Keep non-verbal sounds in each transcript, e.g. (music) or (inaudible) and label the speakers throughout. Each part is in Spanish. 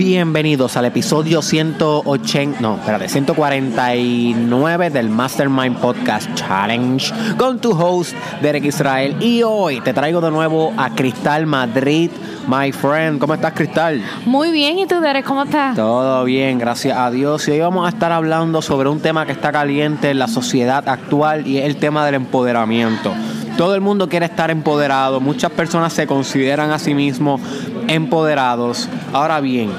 Speaker 1: Bienvenidos al episodio 180, no, espérate, 149 del Mastermind Podcast Challenge con tu host Derek Israel y hoy te traigo de nuevo a Cristal Madrid, my friend. ¿Cómo estás, Cristal?
Speaker 2: Muy bien, ¿y tú, Derek? ¿Cómo estás?
Speaker 1: Todo bien, gracias a Dios. Y hoy vamos a estar hablando sobre un tema que está caliente en la sociedad actual y es el tema del empoderamiento. Todo el mundo quiere estar empoderado, muchas personas se consideran a sí mismos empoderados. Ahora bien,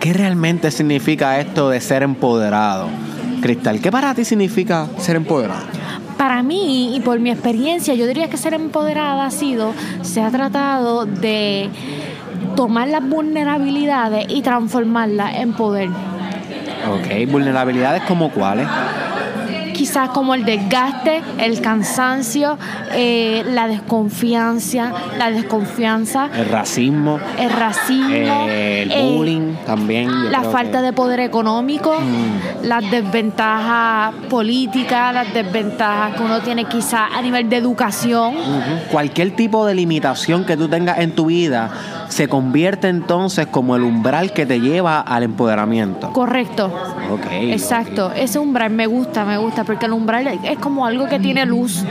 Speaker 1: ¿qué realmente significa esto de ser empoderado? Cristal, ¿qué para ti significa ser empoderado?
Speaker 2: Para mí y por mi experiencia, yo diría que ser empoderada ha sido, se ha tratado de tomar las vulnerabilidades y transformarlas en poder.
Speaker 1: Ok, vulnerabilidades como cuáles?
Speaker 2: Quizás como el desgaste, el cansancio, eh, la desconfianza, la desconfianza.
Speaker 1: El racismo.
Speaker 2: El racismo.
Speaker 1: Eh, el
Speaker 2: eh,
Speaker 1: bullying también.
Speaker 2: La falta de poder económico,
Speaker 1: Mm.
Speaker 2: las desventajas políticas, las desventajas que uno tiene quizás a nivel de educación.
Speaker 1: Cualquier tipo de limitación que tú tengas en tu vida se convierte entonces como el umbral que te lleva al empoderamiento.
Speaker 2: Correcto.
Speaker 1: Ok.
Speaker 2: Exacto, ese umbral me gusta, me gusta, porque el umbral es como algo que tiene luz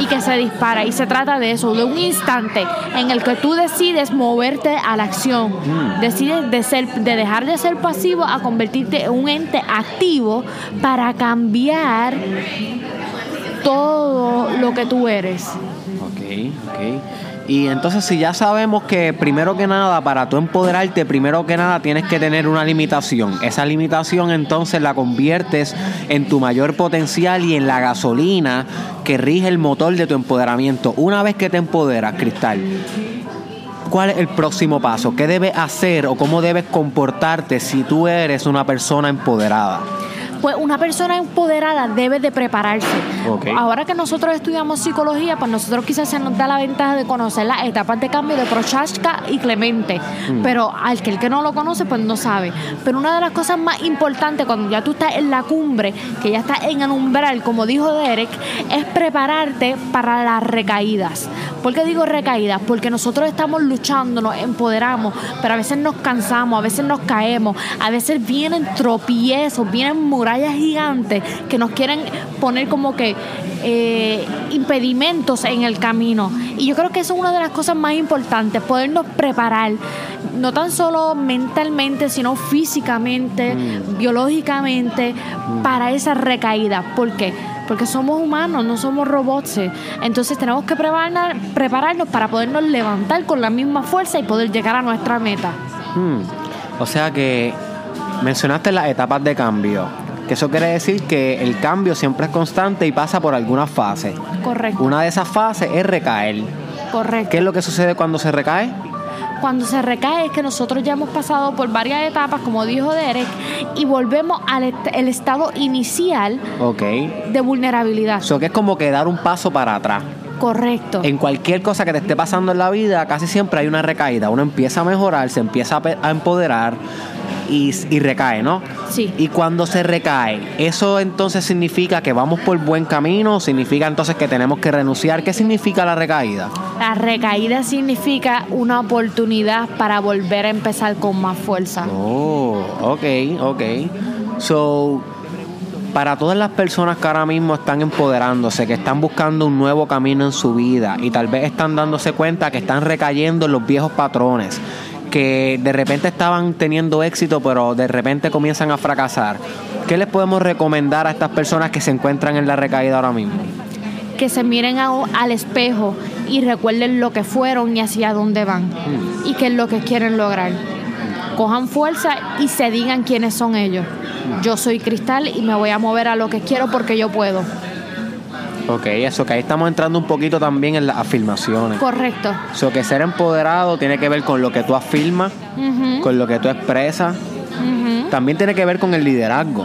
Speaker 2: y que se dispara y se trata de eso, de un instante en el que tú decides moverte a la acción, decides de ser, de dejar de ser pasivo a convertirte en un ente activo para cambiar todo lo que tú eres.
Speaker 1: Ok, ok. Y entonces si ya sabemos que primero que nada, para tú empoderarte, primero que nada tienes que tener una limitación. Esa limitación entonces la conviertes en tu mayor potencial y en la gasolina que rige el motor de tu empoderamiento. Una vez que te empoderas, Cristal, ¿cuál es el próximo paso? ¿Qué debes hacer o cómo debes comportarte si tú eres una persona empoderada?
Speaker 2: Pues una persona empoderada debe de prepararse. Ahora que nosotros estudiamos psicología, pues nosotros quizás se nos da la ventaja de conocer las etapas de cambio de Prochaska y Clemente. Pero al que el que no lo conoce, pues no sabe. Pero una de las cosas más importantes cuando ya tú estás en la cumbre, que ya estás en el umbral, como dijo Derek, es prepararte para las recaídas. ¿Por qué digo recaídas? Porque nosotros estamos luchando, nos empoderamos, pero a veces nos cansamos, a veces nos caemos, a veces vienen tropiezos, vienen murallas gigantes que nos quieren poner como que eh, impedimentos en el camino. Y yo creo que eso es una de las cosas más importantes, podernos preparar, no tan solo mentalmente, sino físicamente, biológicamente, para esa recaída. ¿Por qué? Porque somos humanos, no somos robots. Entonces tenemos que preparar- prepararnos para podernos levantar con la misma fuerza y poder llegar a nuestra meta.
Speaker 1: Hmm. O sea que mencionaste las etapas de cambio. Que eso quiere decir que el cambio siempre es constante y pasa por algunas fases.
Speaker 2: Correcto.
Speaker 1: Una de esas fases es recaer.
Speaker 2: Correcto.
Speaker 1: ¿Qué es lo que sucede cuando se recae?
Speaker 2: Cuando se recae es que nosotros ya hemos pasado por varias etapas, como dijo Derek, y volvemos al est- el estado inicial de vulnerabilidad.
Speaker 1: Eso que es como que dar un paso para atrás.
Speaker 2: Correcto.
Speaker 1: En cualquier cosa que te esté pasando en la vida, casi siempre hay una recaída. Uno empieza a mejorar, se empieza a empoderar y, y recae, ¿no?
Speaker 2: Sí.
Speaker 1: Y cuando se recae, ¿eso entonces significa que vamos por buen camino? ¿Significa entonces que tenemos que renunciar? ¿Qué significa la recaída?
Speaker 2: La recaída significa una oportunidad para volver a empezar con más fuerza.
Speaker 1: Oh, ok, ok. So, para todas las personas que ahora mismo están empoderándose, que están buscando un nuevo camino en su vida y tal vez están dándose cuenta que están recayendo en los viejos patrones, que de repente estaban teniendo éxito pero de repente comienzan a fracasar, ¿qué les podemos recomendar a estas personas que se encuentran en la recaída ahora mismo?
Speaker 2: Que se miren a- al espejo y recuerden lo que fueron y hacia dónde van. Y qué es lo que quieren lograr. Cojan fuerza y se digan quiénes son ellos. Yo soy Cristal y me voy a mover a lo que quiero porque yo puedo.
Speaker 1: Ok, eso que ahí estamos entrando un poquito también en las afirmaciones.
Speaker 2: Correcto.
Speaker 1: So que ser empoderado tiene que ver con lo que tú afirmas, con lo que tú expresas. También tiene que ver con el liderazgo.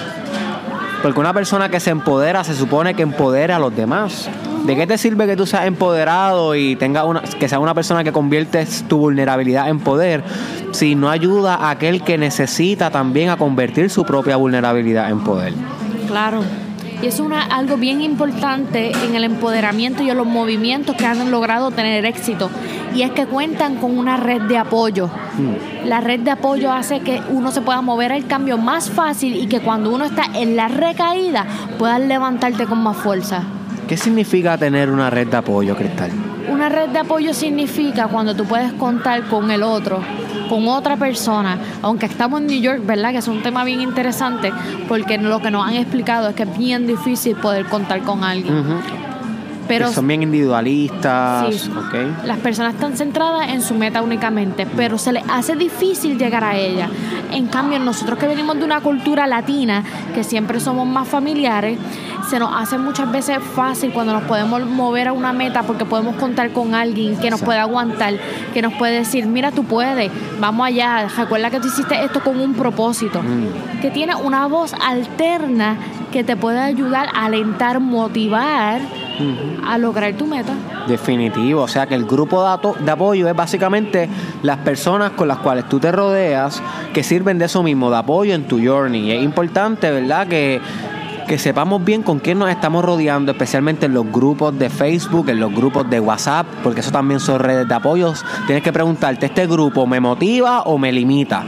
Speaker 1: Porque una persona que se empodera se supone que empodera a los demás. ¿De qué te sirve que tú seas empoderado y tengas una, que seas una persona que conviertes tu vulnerabilidad en poder si no ayuda a aquel que necesita también a convertir su propia vulnerabilidad en poder?
Speaker 2: Claro. Y eso es una, algo bien importante en el empoderamiento y en los movimientos que han logrado tener éxito. Y es que cuentan con una red de apoyo.
Speaker 1: Mm.
Speaker 2: La red de apoyo hace que uno se pueda mover al cambio más fácil y que cuando uno está en la recaída puedas levantarte con más fuerza.
Speaker 1: ¿Qué significa tener una red de apoyo, Cristal?
Speaker 2: Una red de apoyo significa cuando tú puedes contar con el otro, con otra persona, aunque estamos en New York, ¿verdad? Que es un tema bien interesante, porque lo que nos han explicado es que es bien difícil poder contar con alguien. Pero
Speaker 1: son bien individualistas.
Speaker 2: Sí.
Speaker 1: ok.
Speaker 2: las personas están centradas en su meta únicamente, pero se les hace difícil llegar a ella. En cambio, nosotros que venimos de una cultura latina, que siempre somos más familiares, se nos hace muchas veces fácil cuando nos podemos mover a una meta porque podemos contar con alguien que nos puede aguantar, que nos puede decir, mira, tú puedes, vamos allá, recuerda que tú hiciste esto con un propósito,
Speaker 1: Mm.
Speaker 2: que tiene una voz alterna que te puede ayudar a alentar, motivar a lograr tu meta.
Speaker 1: Definitivo, o sea que el grupo de, ato- de apoyo es básicamente las personas con las cuales tú te rodeas que sirven de eso mismo, de apoyo en tu journey. Es importante, ¿verdad? Que, que sepamos bien con quién nos estamos rodeando, especialmente en los grupos de Facebook, en los grupos de WhatsApp, porque eso también son redes de apoyos. Tienes que preguntarte, ¿este grupo me motiva o me limita?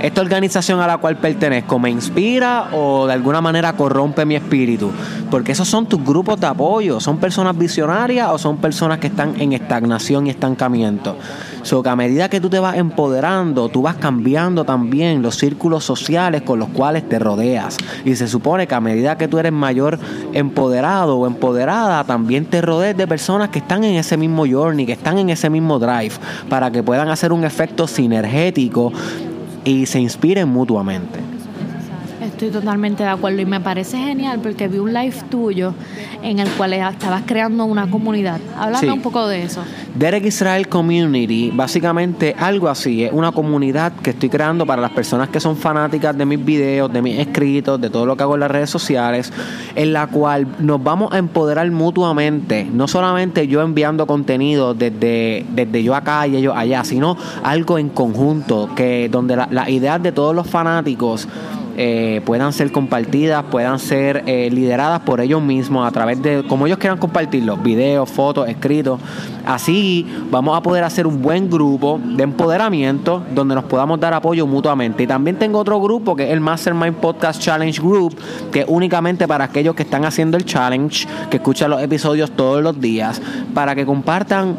Speaker 1: ¿Esta organización a la cual pertenezco me inspira o de alguna manera corrompe mi espíritu? Porque esos son tus grupos de apoyo. ¿Son personas visionarias o son personas que están en estagnación y estancamiento? So que a medida que tú te vas empoderando, tú vas cambiando también los círculos sociales con los cuales te rodeas. Y se supone que a medida que tú eres mayor empoderado o empoderada, también te rodees de personas que están en ese mismo journey, que están en ese mismo drive, para que puedan hacer un efecto sinergético y se inspiren mutuamente.
Speaker 2: Estoy totalmente de acuerdo y me parece genial porque vi un live tuyo en el cual estabas creando una comunidad. Háblame
Speaker 1: Sí.
Speaker 2: un poco de eso.
Speaker 1: Derek Israel Community, básicamente algo así, es una comunidad que estoy creando para las personas que son fanáticas de mis videos, de mis escritos, de todo lo que hago en las redes sociales, en la cual nos vamos a empoderar mutuamente, no solamente yo enviando contenido desde, desde yo acá y ellos allá, sino algo en conjunto, que donde la- las ideas de todos los fanáticos eh, puedan ser compartidas, puedan ser eh, lideradas por ellos mismos a través de como ellos quieran compartirlos, videos, fotos, escritos. Así vamos a poder hacer un buen grupo de empoderamiento donde nos podamos dar apoyo mutuamente. Y también tengo otro grupo que es el Mastermind Podcast Challenge Group, que es únicamente para aquellos que están haciendo el challenge, que escuchan los episodios todos los días, para que compartan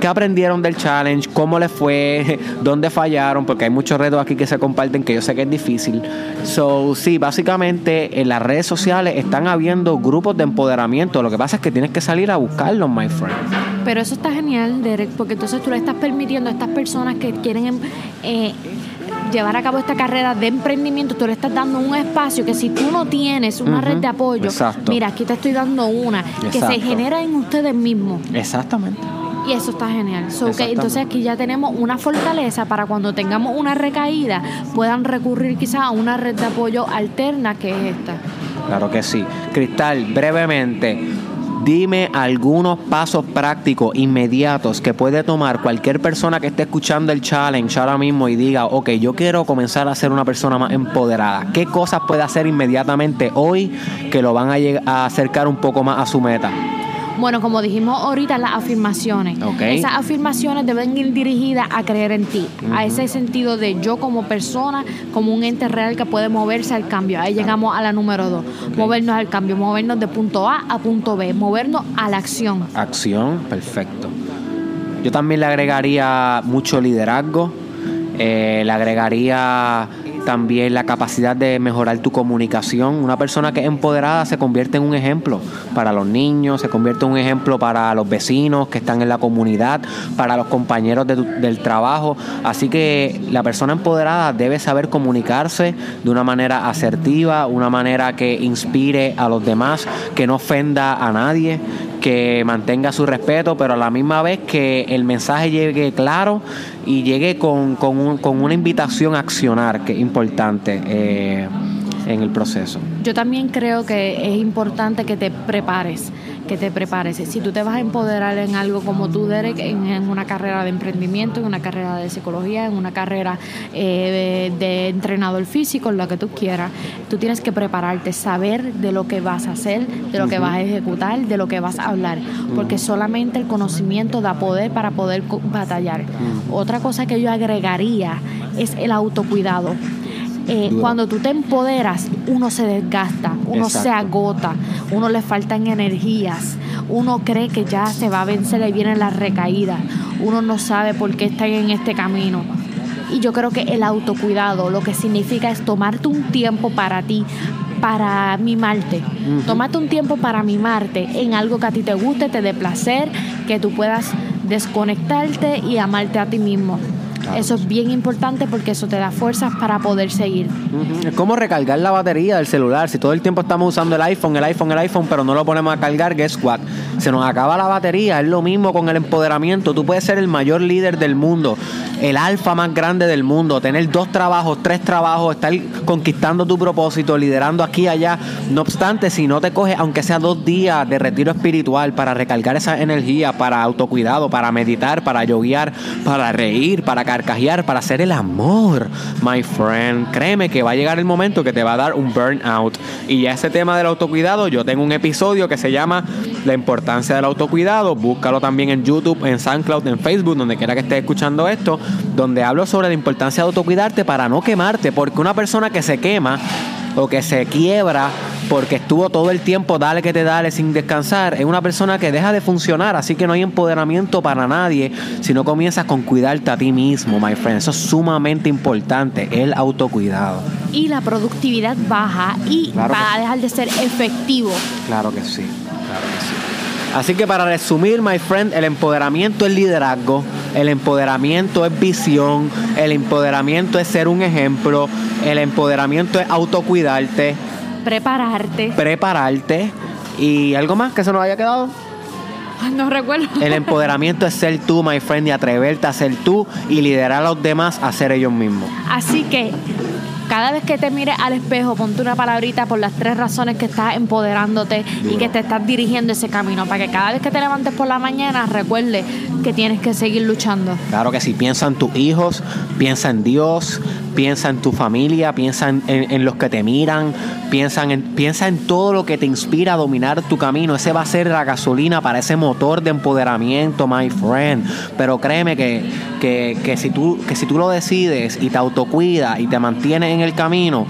Speaker 1: ¿Qué aprendieron del challenge? ¿Cómo les fue? (laughs) ¿Dónde fallaron? Porque hay muchos retos aquí que se comparten que yo sé que es difícil. So, sí, básicamente en las redes sociales están habiendo grupos de empoderamiento. Lo que pasa es que tienes que salir a buscarlos, my friend.
Speaker 2: Pero eso está genial, Derek, porque entonces tú le estás permitiendo a estas personas que quieren em, eh, llevar a cabo esta carrera de emprendimiento, tú le estás dando un espacio que si tú no tienes una red de apoyo,
Speaker 1: exacto.
Speaker 2: mira, aquí te estoy dando una, que se genera en ustedes mismos.
Speaker 1: Exactamente.
Speaker 2: Y eso está genial. So, que entonces aquí ya tenemos una fortaleza para cuando tengamos una recaída puedan recurrir quizás a una red de apoyo alterna que es esta.
Speaker 1: Claro que sí. Cristal, brevemente, dime algunos pasos prácticos inmediatos que puede tomar cualquier persona que esté escuchando el challenge ahora mismo y diga, ok, yo quiero comenzar a ser una persona más empoderada. ¿Qué cosas puede hacer inmediatamente hoy que lo van a acercar un poco más a su meta?
Speaker 2: Bueno, como dijimos ahorita, las afirmaciones.
Speaker 1: Ok.
Speaker 2: Esas afirmaciones deben ir dirigidas a creer en ti, a ese sentido de yo como persona, como un ente real que puede moverse al cambio. Ahí llegamos a la número dos, movernos al cambio, movernos de punto A a punto B, movernos a la acción.
Speaker 1: Acción, perfecto. Yo también le agregaría mucho liderazgo, eh, le agregaría también la capacidad de mejorar tu comunicación. Una persona que es empoderada se convierte en un ejemplo para los niños, se convierte en un ejemplo para los vecinos que están en la comunidad, para los compañeros de del trabajo. Así que la persona empoderada debe saber comunicarse de una manera asertiva, una manera que inspire a los demás, que no ofenda a nadie, que mantenga su respeto, pero a la misma vez que el mensaje llegue claro y llegue con, con, un- con una invitación a accionar, que es importante eh, en el proceso.
Speaker 2: Yo también creo que es importante que te prepares, que te prepares. Si tú te vas a empoderar en algo como tú, Derek, en, una carrera de emprendimiento, en una carrera de psicología, en una carrera eh, de, entrenador físico, en lo que tú quieras, tú tienes que prepararte, saber de lo que vas a hacer, de lo que vas a ejecutar, de lo que vas a hablar, porque solamente el conocimiento da poder para poder batallar. Otra cosa que yo agregaría es el autocuidado. Eh, cuando tú te empoderas, uno se desgasta, uno se agota, uno le faltan energías, uno cree que ya se va a vencer y vienen las recaídas, uno no sabe por qué está en este camino. Y yo creo que el autocuidado lo que significa es tomarte un tiempo para ti, para mimarte. Tómate un tiempo para mimarte en algo que a ti te guste, te dé placer, que tú puedas desconectarte y amarte a ti mismo. Eso es bien importante porque eso te da fuerzas para poder seguir.
Speaker 1: Es como recargar la batería del celular. Si todo el tiempo estamos usando el iPhone, el iPhone, el iPhone, pero no lo ponemos a cargar, guess what? Se nos acaba la batería. Es lo mismo con el empoderamiento. Tú puedes ser el mayor líder del mundo, el alfa más grande del mundo, tener dos trabajos, tres trabajos, estar conquistando tu propósito, liderando aquí y allá. No obstante, si no te coges, aunque sea dos días de retiro espiritual para recargar esa energía, para autocuidado, para meditar, para yoguear, para reír, para carcajear, para hacer el amor, my friend. Créeme que va a llegar el momento que te va a dar un burnout. Y ya ese tema del autocuidado, yo tengo un episodio que se llama La importancia del autocuidado. Búscalo también en YouTube, en SoundCloud, en Facebook, donde quiera que estés escuchando esto, donde hablo sobre la importancia de autocuidarte para no quemarte, porque una persona que se quema o que se quiebra porque estuvo todo el tiempo dale que te dale sin descansar, es una persona que deja de funcionar, así que no hay empoderamiento para nadie si no comienzas con cuidarte a ti mismo, my friend. Eso es sumamente importante, el autocuidado.
Speaker 2: Y la productividad baja y va a dejar de ser efectivo.
Speaker 1: Claro que sí, claro que sí. Así que para resumir, my friend, el empoderamiento es liderazgo, el empoderamiento es visión, el empoderamiento es ser un ejemplo, el empoderamiento es autocuidarte,
Speaker 2: Prepararte.
Speaker 1: Prepararte. ¿Y algo más que se nos haya quedado?
Speaker 2: No recuerdo.
Speaker 1: El empoderamiento es ser tú, my friend, y atreverte a ser tú y liderar a los demás a ser ellos mismos.
Speaker 2: Así que cada vez que te mires al espejo, ponte una palabrita por las tres razones que estás empoderándote y que te estás dirigiendo ese camino, para que cada vez que te levantes por la mañana recuerde que tienes que seguir luchando.
Speaker 1: Claro que sí, piensa en tus hijos, piensa en Dios, piensa en tu familia, piensa en, los que te miran, piensa en, piensa en todo lo que te inspira a dominar tu camino. Ese va a ser la gasolina para ese motor de empoderamiento, my friend. Pero créeme que, que, que si, tú, que si tú lo decides y te autocuidas y te mantienes en el camino,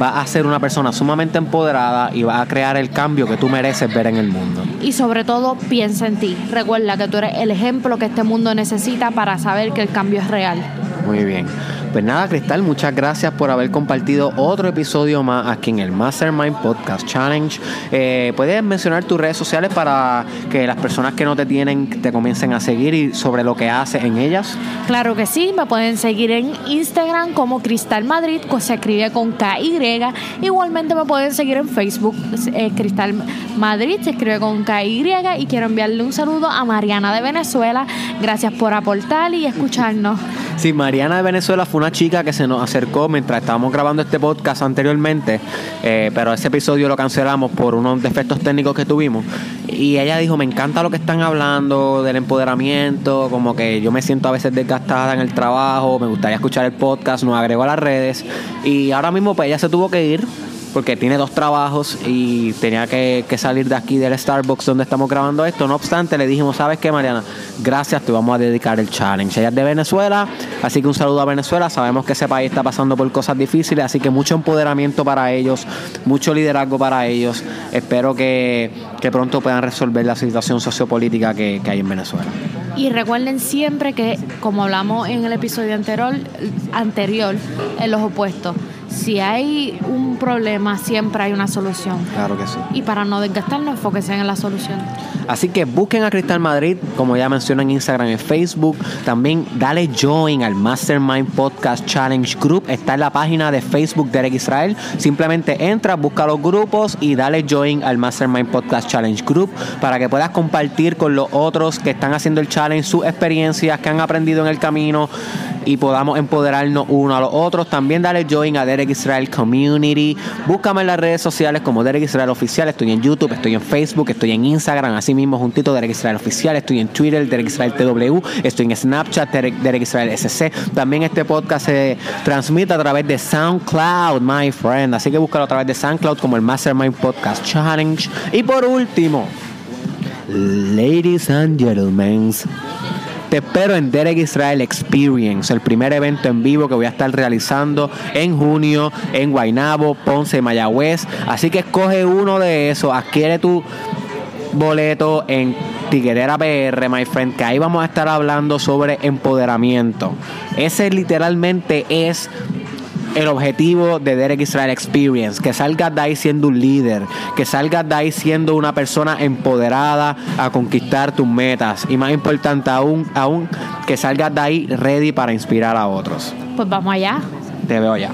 Speaker 1: va a ser una persona sumamente empoderada y va a crear el cambio que tú mereces ver en el mundo.
Speaker 2: Y sobre todo, piensa en ti. Recuerda que tú eres el ejemplo que este mundo necesita para saber que el cambio es real.
Speaker 1: Muy bien. Pues nada, Cristal, muchas gracias por haber compartido otro episodio más aquí en el Mastermind Podcast Challenge. Eh, puedes mencionar tus redes sociales para que las personas que no te tienen te comiencen a seguir y sobre lo que haces en ellas.
Speaker 2: Claro que sí, me pueden seguir en Instagram como Cristal Madrid, que se escribe con KY. Igualmente me pueden seguir en Facebook, eh, Cristal Madrid, se escribe con KY. Y quiero enviarle un saludo a Mariana de Venezuela. Gracias por aportar y escucharnos.
Speaker 1: Sí, Mariana de Venezuela fue una chica que se nos acercó mientras estábamos grabando este podcast anteriormente, eh, pero ese episodio lo cancelamos por unos defectos técnicos que tuvimos. Y ella dijo, me encanta lo que están hablando del empoderamiento, como que yo me siento a veces desgastada en el trabajo, me gustaría escuchar el podcast, nos agregó a las redes. Y ahora mismo pues ella se tuvo que ir porque tiene dos trabajos y tenía que, salir de aquí del Starbucks donde estamos grabando esto. No obstante, le dijimos, ¿sabes qué, Mariana? Gracias, te vamos a dedicar el challenge. Ella es de Venezuela, así que un saludo a Venezuela. Sabemos que ese país está pasando por cosas difíciles, así que mucho empoderamiento para ellos, mucho liderazgo para ellos. Espero que, pronto puedan resolver la situación sociopolítica que, que hay en Venezuela.
Speaker 2: Y recuerden siempre que, como hablamos en el episodio anterior, anterior en los opuestos, si hay un problema, siempre hay una solución.
Speaker 1: Claro que sí.
Speaker 2: Y para no desgastarnos, enfóquense en la solución.
Speaker 1: Así que busquen a Cristal Madrid, como ya mencioné en Instagram y Facebook. También dale join al Mastermind Podcast Challenge Group. Está en la página de Facebook de Derek Israel. Simplemente entra, busca los grupos y dale join al Mastermind Podcast Challenge Group para que puedas compartir con los otros que están haciendo el challenge sus experiencias, que han aprendido en el camino y podamos empoderarnos uno a los otros. También dale join a Derek Israel Community. Búscame en las redes sociales como Derek Israel Oficial. Estoy en YouTube, estoy en Facebook, estoy en Instagram, así mismo juntito Derek Israel Oficial. Estoy en Twitter, Derek Israel TW. Estoy en Snapchat, Derek, Derek Israel SC. También este podcast se transmite a través de SoundCloud, my friend. Así que búscalo a través de SoundCloud como el Mastermind Podcast Challenge. Y por último, ladies and gentlemen, te espero en Derek Israel Experience, el primer evento en vivo que voy a estar realizando en junio en Guaynabo, Ponce, Mayagüez. Así que escoge uno de esos, adquiere tu boleto en Tiguerera PR, my friend, que ahí vamos a estar hablando sobre empoderamiento. Ese literalmente es el objetivo de Derek Israel Experience, que salgas de ahí siendo un líder, que salgas de ahí siendo una persona empoderada a conquistar tus metas y más importante aún, aún que salgas de ahí ready para inspirar a otros.
Speaker 2: Pues vamos allá.
Speaker 1: Te veo allá.